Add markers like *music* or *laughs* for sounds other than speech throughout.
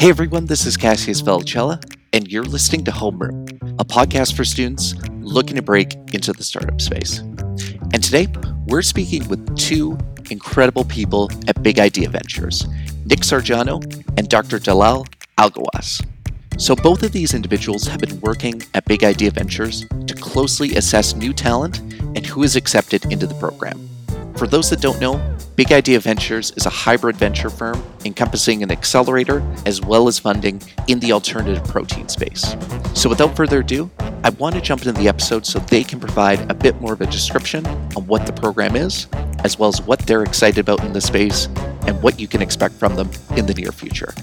Hey everyone, this is Cassius Vallicella, and you're listening to Homeroom, a podcast for students looking to break into the startup space. And today, we're speaking with two incredible people at Big Idea Ventures, Nick Sarjono and Dr. Dalal Algawas. So, both of these individuals have been working at Big Idea Ventures to closely assess new talent and who is accepted into the program. For those that don't know, Big Idea Ventures is a hybrid venture firm encompassing an accelerator as well as funding in the alternative protein space. So, without further ado, I want to jump into the episode so they can provide a bit more of a description on what the program is, as well as what they're excited about in the space and what you can expect from them in the near future.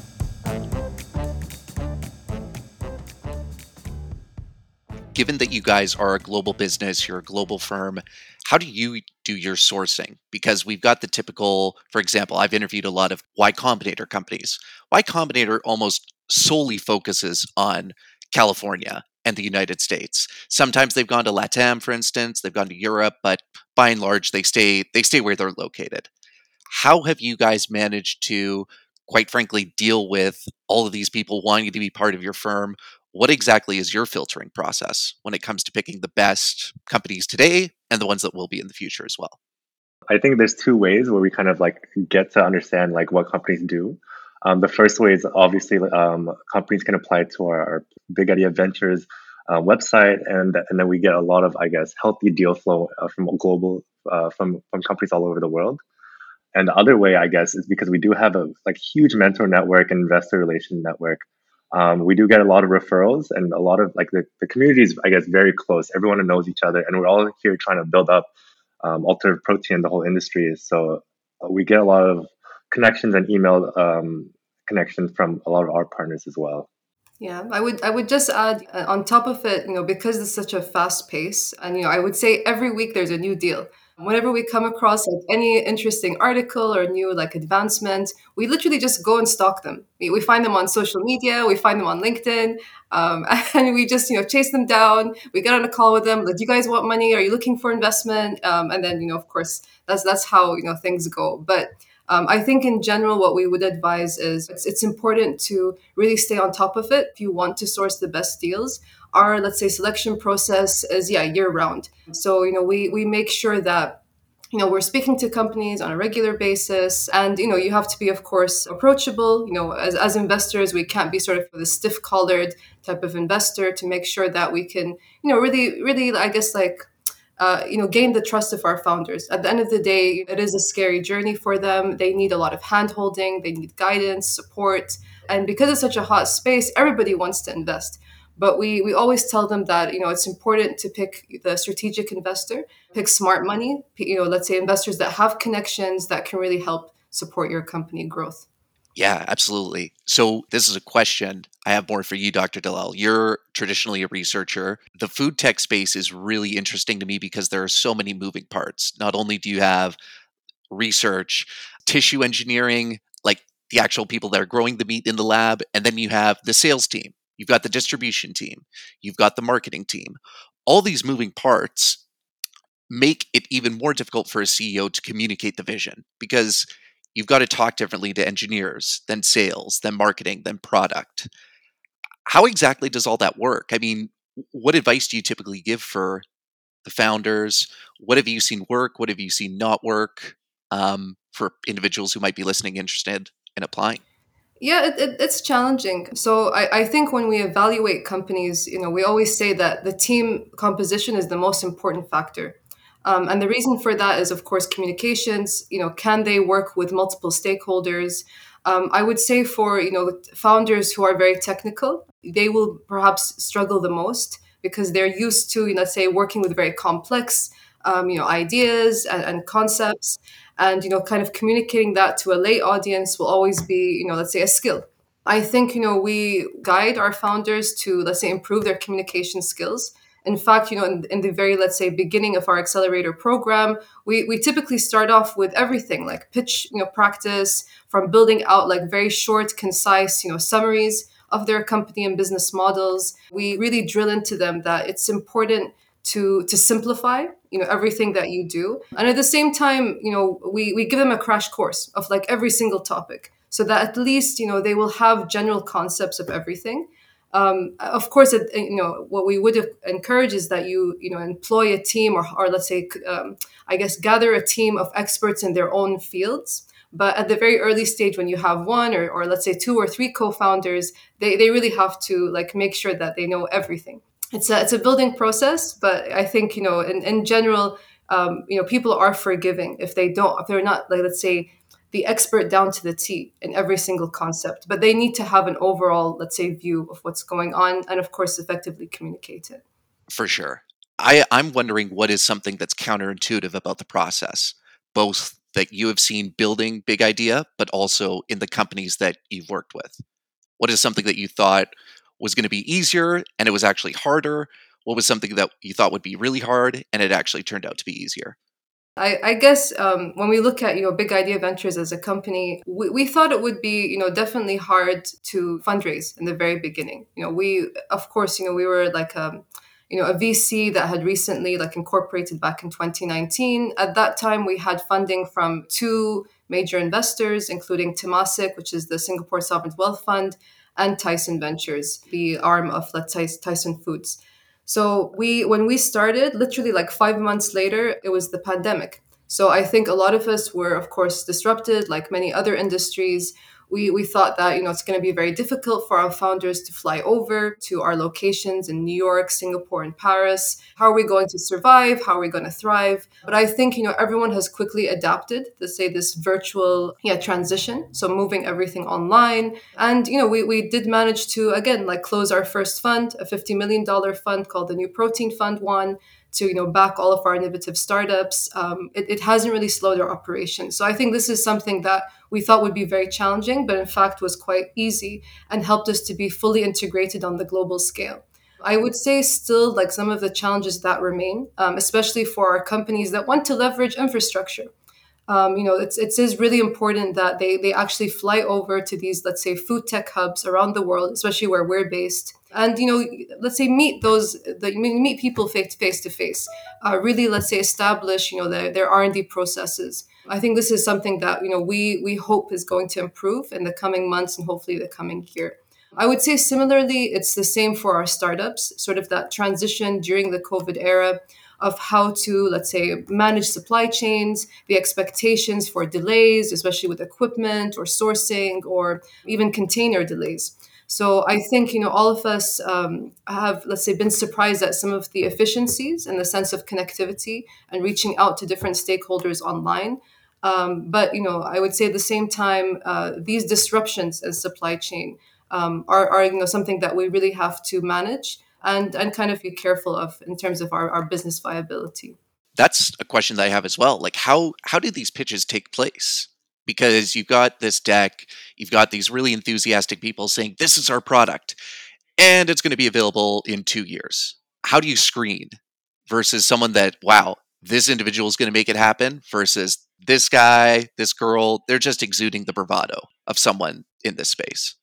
Given that you guys are a global business, you're a global firm, how do you do your sourcing? Because we've got the typical, for example, I've interviewed a lot of Y Combinator companies. Y Combinator almost solely focuses on California and the United States. Sometimes they've gone to LATAM, for instance, they've gone to Europe, but by and large they stay they stay where they're located. How have you guys managed to quite frankly deal with all of these people wanting to be part of your firm what exactly is your filtering process when it comes to picking the best companies today and the ones that will be in the future as well? I think there's two ways where we kind of like get to understand like what companies do. Um, the first way is obviously um, companies can apply to our, our Big Idea Ventures uh, website, and and then we get a lot of I guess healthy deal flow uh, from global uh, from from companies all over the world. And the other way, I guess, is because we do have a like huge mentor network and investor relation network um, we do get a lot of referrals and a lot of like the, the community is, I guess, very close. Everyone knows each other, and we're all here trying to build up um, alternative protein. The whole industry so uh, we get a lot of connections and email um, connections from a lot of our partners as well. Yeah, I would I would just add uh, on top of it, you know, because it's such a fast pace, and you know, I would say every week there's a new deal whenever we come across like any interesting article or new like advancement we literally just go and stalk them. We, we find them on social media we find them on linkedin um, *laughs* and we just you know chase them down. We get on a call with them like do you guys want money? Are you looking for investment? Um, and then you know of course that's that's how you know things go. But um, I think in general, what we would advise is it's, it's important to really stay on top of it if you want to source the best deals. Our let's say selection process is yeah year round so you know we we make sure that you know we're speaking to companies on a regular basis and you know you have to be of course approachable. You know as, as investors we can't be sort of the stiff collared type of investor to make sure that we can you know really really i guess like uh, you know gain the trust of our founders. At the end of the day it is a scary journey for them. They need a lot of handholding they need guidance support. And because it's such a hot space everybody wants to invest. But we we always tell them that you know it's important to pick the strategic investor pick smart money you know let's say investors that have connections that can really help support your company growth yeah absolutely. So this is a question i have more for you dr dalal you're traditionally a researcher. The food tech space is really interesting to me because there are so many moving parts. Not only do you have research tissue engineering like the actual people that are growing the meat in the lab and then you have the sales team. You've got the distribution team, you've got the marketing team. All these moving parts make it even more difficult for a CEO to communicate the vision because you've got to talk differently to engineers, then sales, then marketing, then product. How exactly does all that work? I mean, what advice do you typically give for the founders? What have you seen work? What have you seen not work um, for individuals who might be listening interested in applying? Yeah, it, it, it's challenging. So I, I think when we evaluate companies, you know, we always say that the team composition is the most important factor. Um, and the reason for that is, of course, communications. You know, can they work with multiple stakeholders? Um, I would say for you know founders who are very technical, they will perhaps struggle the most because they're used to, you know, let's say working with very complex, um, you know, ideas and, and concepts and you know kind of communicating that to a lay audience will always be you know let's say a skill i think you know we guide our founders to let's say improve their communication skills in fact you know in, in the very let's say beginning of our accelerator program we, we typically start off with everything like pitch you know practice from building out like very short concise you know summaries of their company and business models. We really drill into them that it's important to to simplify you know everything that you do. And at the same time you know we we give them a crash course of like every single topic so that at least you know they will have general concepts of everything um, of course, it, you know what we would encourage is that you you know employ a team or, or let's say um, I guess gather a team of experts in their own fields. But at the very early stage, when you have one or, or let's say two or three co-founders, they, they really have to like make sure that they know everything. It's a it's a building process, but I think you know in, in general, um, you know people are forgiving if they don't if they're not like let's say the expert down to the T in every single concept, but they need to have an overall, let's say, view of what's going on and, of course, effectively communicate it. For sure. I, I'm wondering what is something that's counterintuitive about the process, both that you have seen building Big Idea, but also in the companies that you've worked with. What is something that you thought was going to be easier and it was actually harder? What was something that you thought would be really hard and it actually turned out to be easier? I, I guess um, when we look at you know Big Idea Ventures as a company, we, we thought it would be you know definitely hard to fundraise in the very beginning. You know, we of course you know we were like a um, you know a VC that had recently like incorporated back in 2019. At that time, we had funding from two major investors, including Temasek, which is the Singapore Sovereign Wealth Fund, and Tyson Ventures, the arm of let's say Tyson Foods. So we when we started, literally like 5 months later, it was the pandemic. So I think a lot of us were of course disrupted like many other industries we, we thought that you know it's going to be very difficult for our founders to fly over to our locations in New York, Singapore, and Paris. How are we going to survive? How are we going to thrive? But I think you know everyone has quickly adapted to say this virtual yeah transition. So moving everything online, and you know we, we did manage to again like close our first fund, a fifty million dollar fund called the New Protein Fund One to you know back all of our innovative startups. Um, it, it hasn't really slowed our operations So I think this is something that we thought would be very challenging, but in fact was quite easy and helped us to be fully integrated on the global scale. I would say still like some of the challenges that remain, um, especially for our companies that want to leverage infrastructure um, you know, it's, it is really important that they, they actually fly over to these, let's say, food tech hubs around the world, especially where we're based. And, you know, let's say meet those, the, meet people face, face to face, uh, really, let's say, establish, you know, their, their R&D processes. I think this is something that, you know, we, we hope is going to improve in the coming months and hopefully the coming year. I would say similarly, it's the same for our startups, sort of that transition during the COVID era of how to, let's say, manage supply chains, the expectations for delays, especially with equipment or sourcing or even container delays. So I think you know all of us um, have, let's say, been surprised at some of the efficiencies and the sense of connectivity and reaching out to different stakeholders online. Um, but you know, I would say at the same time, uh, these disruptions in supply chain um, are, are you know something that we really have to manage and and kind of be careful of in terms of our, our business viability. That's a question that i have as well. Like how how do these pitches take place? Because you've got this deck you've got these really enthusiastic people saying this is our product and it's going to be available in two years. How do you screen versus someone that wow this individual is going to make it happen versus this guy this girl they're just exuding the bravado of someone in this space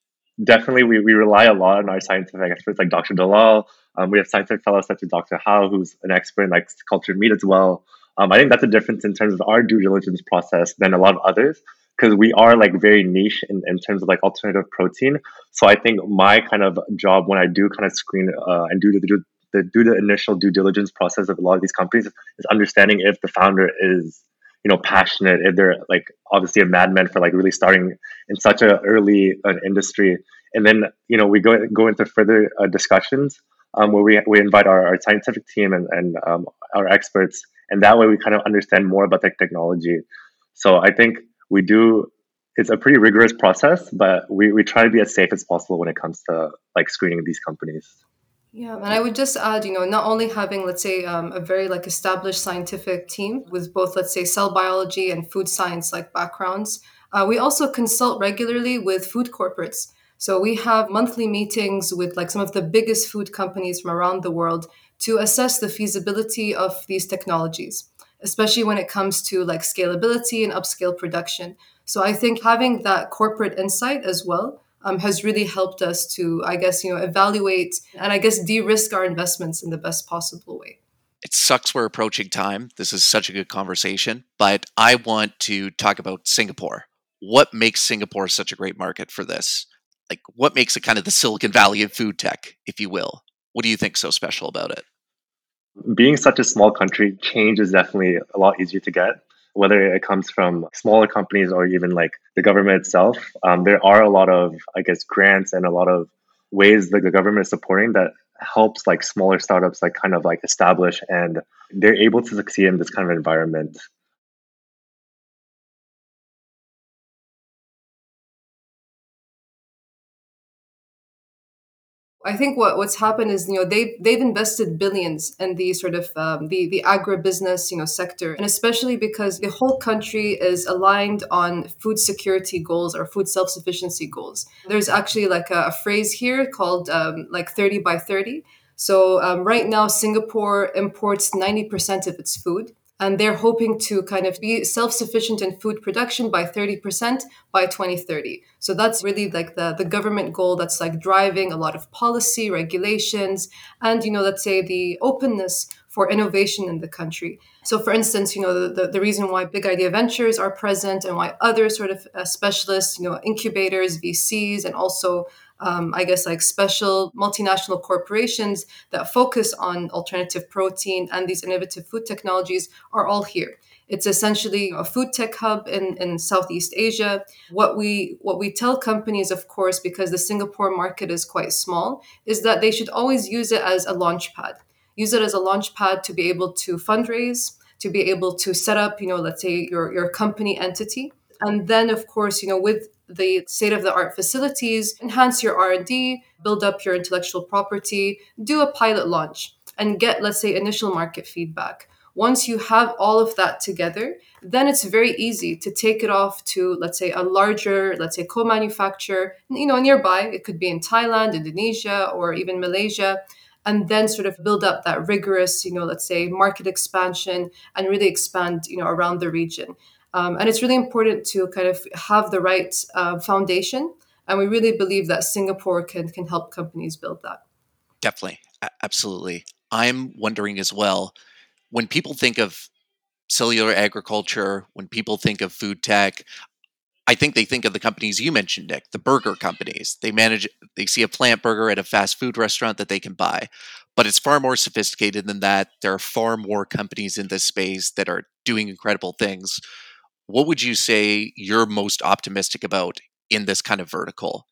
definitely we, we rely a lot on our scientific experts like Dr. Dalal. Um, we have scientific fellows such as Dr. Howe, who's an expert in like cultured meat as well. Um, I think that's a difference in terms of our due diligence process than a lot of others because we are like very niche in, in terms of like alternative protein. So I think my kind of job when I do kind of screen uh, and do the, the do the initial due diligence process of a lot of these companies is understanding if the founder is you know passionate. If they're like obviously a madman for like really starting in such a early uh, industry. And then you know we go go into further uh, discussions um, where we, we invite our, our scientific team and, and um, our experts. And that way we kind of understand more about the technology. So i think we do it's a pretty rigorous process but we, we try to be as safe as possible when it comes to like screening these companies yeah, and I would just add, you know, not only having, let's say, um, a very like established scientific team with both, let's say, cell biology and food science like backgrounds, uh, we also consult regularly with food corporates. So we have monthly meetings with like some of the biggest food companies from around the world to assess the feasibility of these technologies, especially when it comes to like scalability and upscale production. So I think having that corporate insight as well um, has really helped us to, I guess, you know, evaluate and I guess de-risk our investments in the best possible way. It sucks we're approaching time. This is such a good conversation, but I want to talk about Singapore. what makes Singapore such a great market for this? Like, what makes it kind of the Silicon Valley of food tech, if you will? What do you think so special about it? Being such a small country, change is definitely a lot easier to get. Whether it comes from smaller companies or even like the government itself, um, there are a lot of, I guess, grants and a lot of ways that the government is supporting that helps like smaller startups like kind of like establish and they're able to succeed in this kind of environment I think what, what's happened is you know they've they've invested billions in the sort of um, the the agribusiness you know sector, and especially because the whole country is aligned on food security goals or food self sufficiency goals. There's actually like a, a phrase here called um, like thirty by thirty. So um, right now, Singapore imports ninety percent of its food and they're hoping to kind of be self-sufficient in food production by 30% by 2030 so that's really like the, the government goal that's like driving a lot of policy regulations and you know let's say the openness for innovation in the country so for instance you know the, the, the reason why big idea ventures are present and why other sort of uh, specialists you know incubators vcs and also um, I guess, like special multinational corporations that focus on alternative protein and these innovative food technologies are all here. It's essentially a food tech hub in, in Southeast Asia. What we what we tell companies, of course, because the Singapore market is quite small, is that they should always use it as a launch pad. Use it as a launch pad to be able to fundraise, to be able to set up, you know, let's say your, your company entity. And then, of course, you know, with the state of the art facilities, enhance your R&D, build up your intellectual property, do a pilot launch and get let's say initial market feedback. Once you have all of that together, then it's very easy to take it off to let's say a larger, let's say co-manufacturer, you know, nearby. It could be in Thailand, Indonesia, or even Malaysia and then sort of build up that rigorous, you know, let's say market expansion and really expand, you know, around the region. Um, and it's really important to kind of have the right uh, foundation. And we really believe that Singapore can, can help companies build that. Definitely. A- absolutely. I'm wondering as well when people think of cellular agriculture, when people think of food tech, I think they think of the companies you mentioned, Nick, the burger companies. They manage, they see a plant burger at a fast food restaurant that they can buy. But it's far more sophisticated than that. There are far more companies in this space that are doing incredible things what would you say you're most optimistic about in this kind of vertical?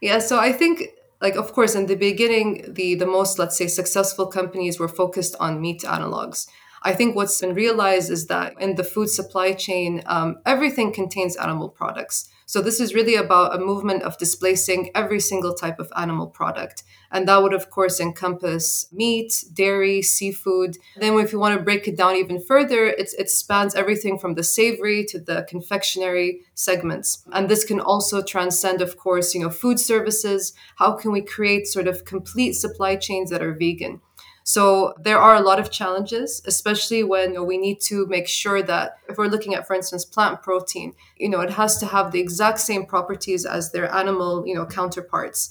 Yeah, so I think like of course in the beginning the the most let's say successful companies were focused on meat analogs I think what's been realized is that in the food supply chain, um, everything contains animal products. So this is really about a movement of displacing every single type of animal product. And that would, of course, encompass meat, dairy, seafood. Then, if you want to break it down even further, it, it spans everything from the savory to the confectionery segments. And this can also transcend, of course, you know, food services. How can we create sort of complete supply chains that are vegan? So there are a lot of challenges, especially when you know, we need to make sure that if we're looking at, for instance, plant protein, you know, it has to have the exact same properties as their animal, you know, counterparts.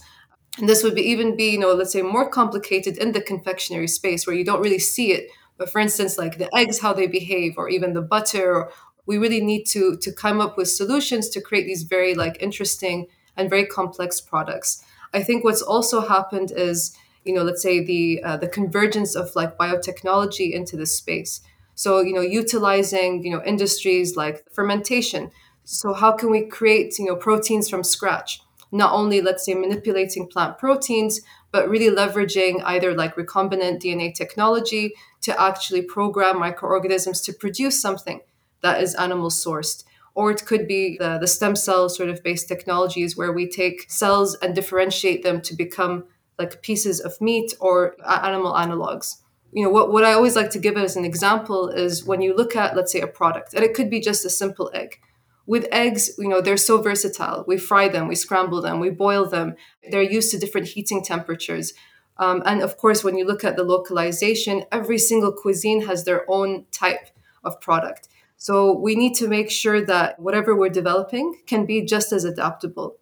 And this would be even be, you know, let's say more complicated in the confectionery space where you don't really see it. But for instance, like the eggs, how they behave, or even the butter, we really need to to come up with solutions to create these very like interesting and very complex products. I think what's also happened is you know let's say the uh, the convergence of like biotechnology into this space. So you know utilizing you know industries like fermentation. So how can we create you know proteins from scratch? Not only let's say manipulating plant proteins but really leveraging either like recombinant dna technology to actually program microorganisms to produce something that is animal sourced. Or it could be the, the stem cell sort of based technologies where we take cells and differentiate them to become like pieces of meat or animal analogs. You know what, what i always like to give as an example is when you look at let's say a product and it could be just a simple egg. With eggs you know they're so versatile. We fry them we scramble them we boil them. They're used to different heating temperatures. Um, and of course when you look at the localization every single cuisine has their own type of product. So we need to make sure that whatever we're developing can be just as adaptable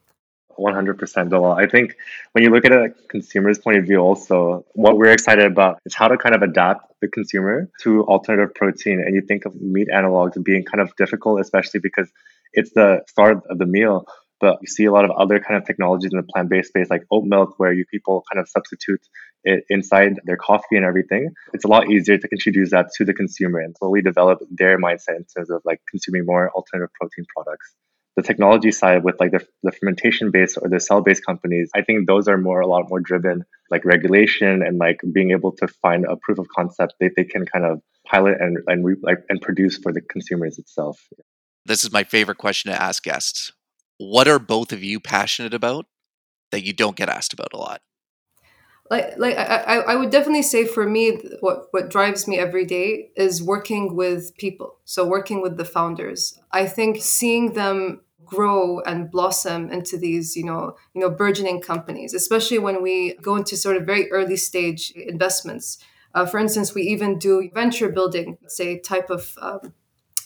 100% Well, I think when you look at a consumer's point of view, also, what we're excited about is how to kind of adapt the consumer to alternative protein. And you think of meat analogs being kind of difficult, especially because it's the start of the meal. But you see a lot of other kind of technologies in the plant based space, like oat milk, where you people kind of substitute it inside their coffee and everything. It's a lot easier to introduce that to the consumer and slowly develop their mindset in terms of like consuming more alternative protein products the technology side with like the, the fermentation based or the cell based companies i think those are more a lot more driven like regulation and like being able to find a proof of concept that they can kind of pilot and and re, like and produce for the consumers itself. This is my favorite question to ask guests. What are both of you passionate about that you don't get asked about a lot? Like like I, I would definitely say for me what what drives me every day is working with people. So working with the founders. I think seeing them grow and blossom into these you know you know burgeoning companies especially when we go into sort of very early stage investments. Uh, for instance we even do venture building say type of um,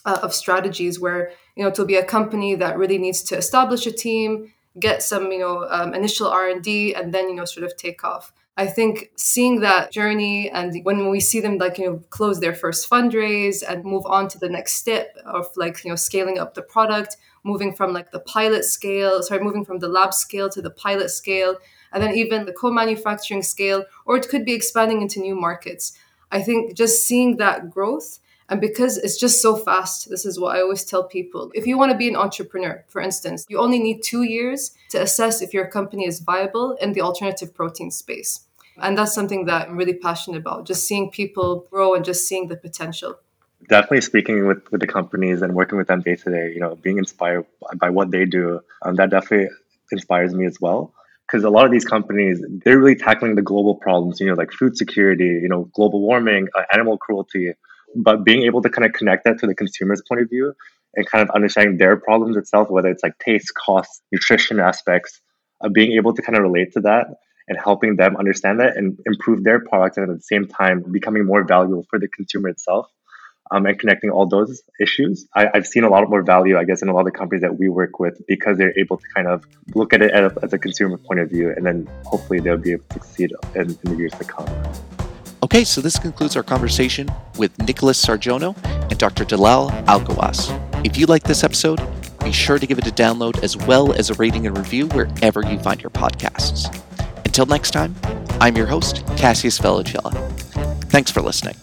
uh, of strategies where you know to be a company that really needs to establish a team get some you know um, initial r&d and then you know sort of take off. I think seeing that journey and when we see them like you know close their first fundraise and move on to the next step of like you know scaling up the product, moving from like the pilot scale, sorry, moving from the lab scale to the pilot scale, and then even the co-manufacturing scale, or it could be expanding into new markets. I think just seeing that growth and because it's just so fast, this is what I always tell people. If you want to be an entrepreneur, for instance, you only need two years to assess if your company is viable in the alternative protein space. And that's something that I'm really passionate about, just seeing people grow and just seeing the potential. Definitely speaking with, with the companies and working with them day to day, you know, being inspired by what they do, um, that definitely inspires me as well. Because a lot of these companies they're really tackling the global problems you know like food security you know global warming uh, animal cruelty. But being able to kind of connect that to the consumer's point of view and kind of understanding their problems itself, whether it's like taste, cost, nutrition aspects, of being able to kind of relate to that and helping them understand that and improve their product and at the same time becoming more valuable for the consumer itself um, and connecting all those issues. I, have seen a lot more value, I guess, in a lot of the companies that we work with because they're able to kind of look at it as a, as a consumer point of view and then hopefully they'll be able to succeed in, in the years to come. Okay, so this concludes our conversation with Nicholas Sarjono and Dr. Dalal Algawas. If you like this episode, be sure to give it a download as well as a rating and review wherever you find your podcasts. Until next time, I'm your host, Cassius Velagilla. Thanks for listening.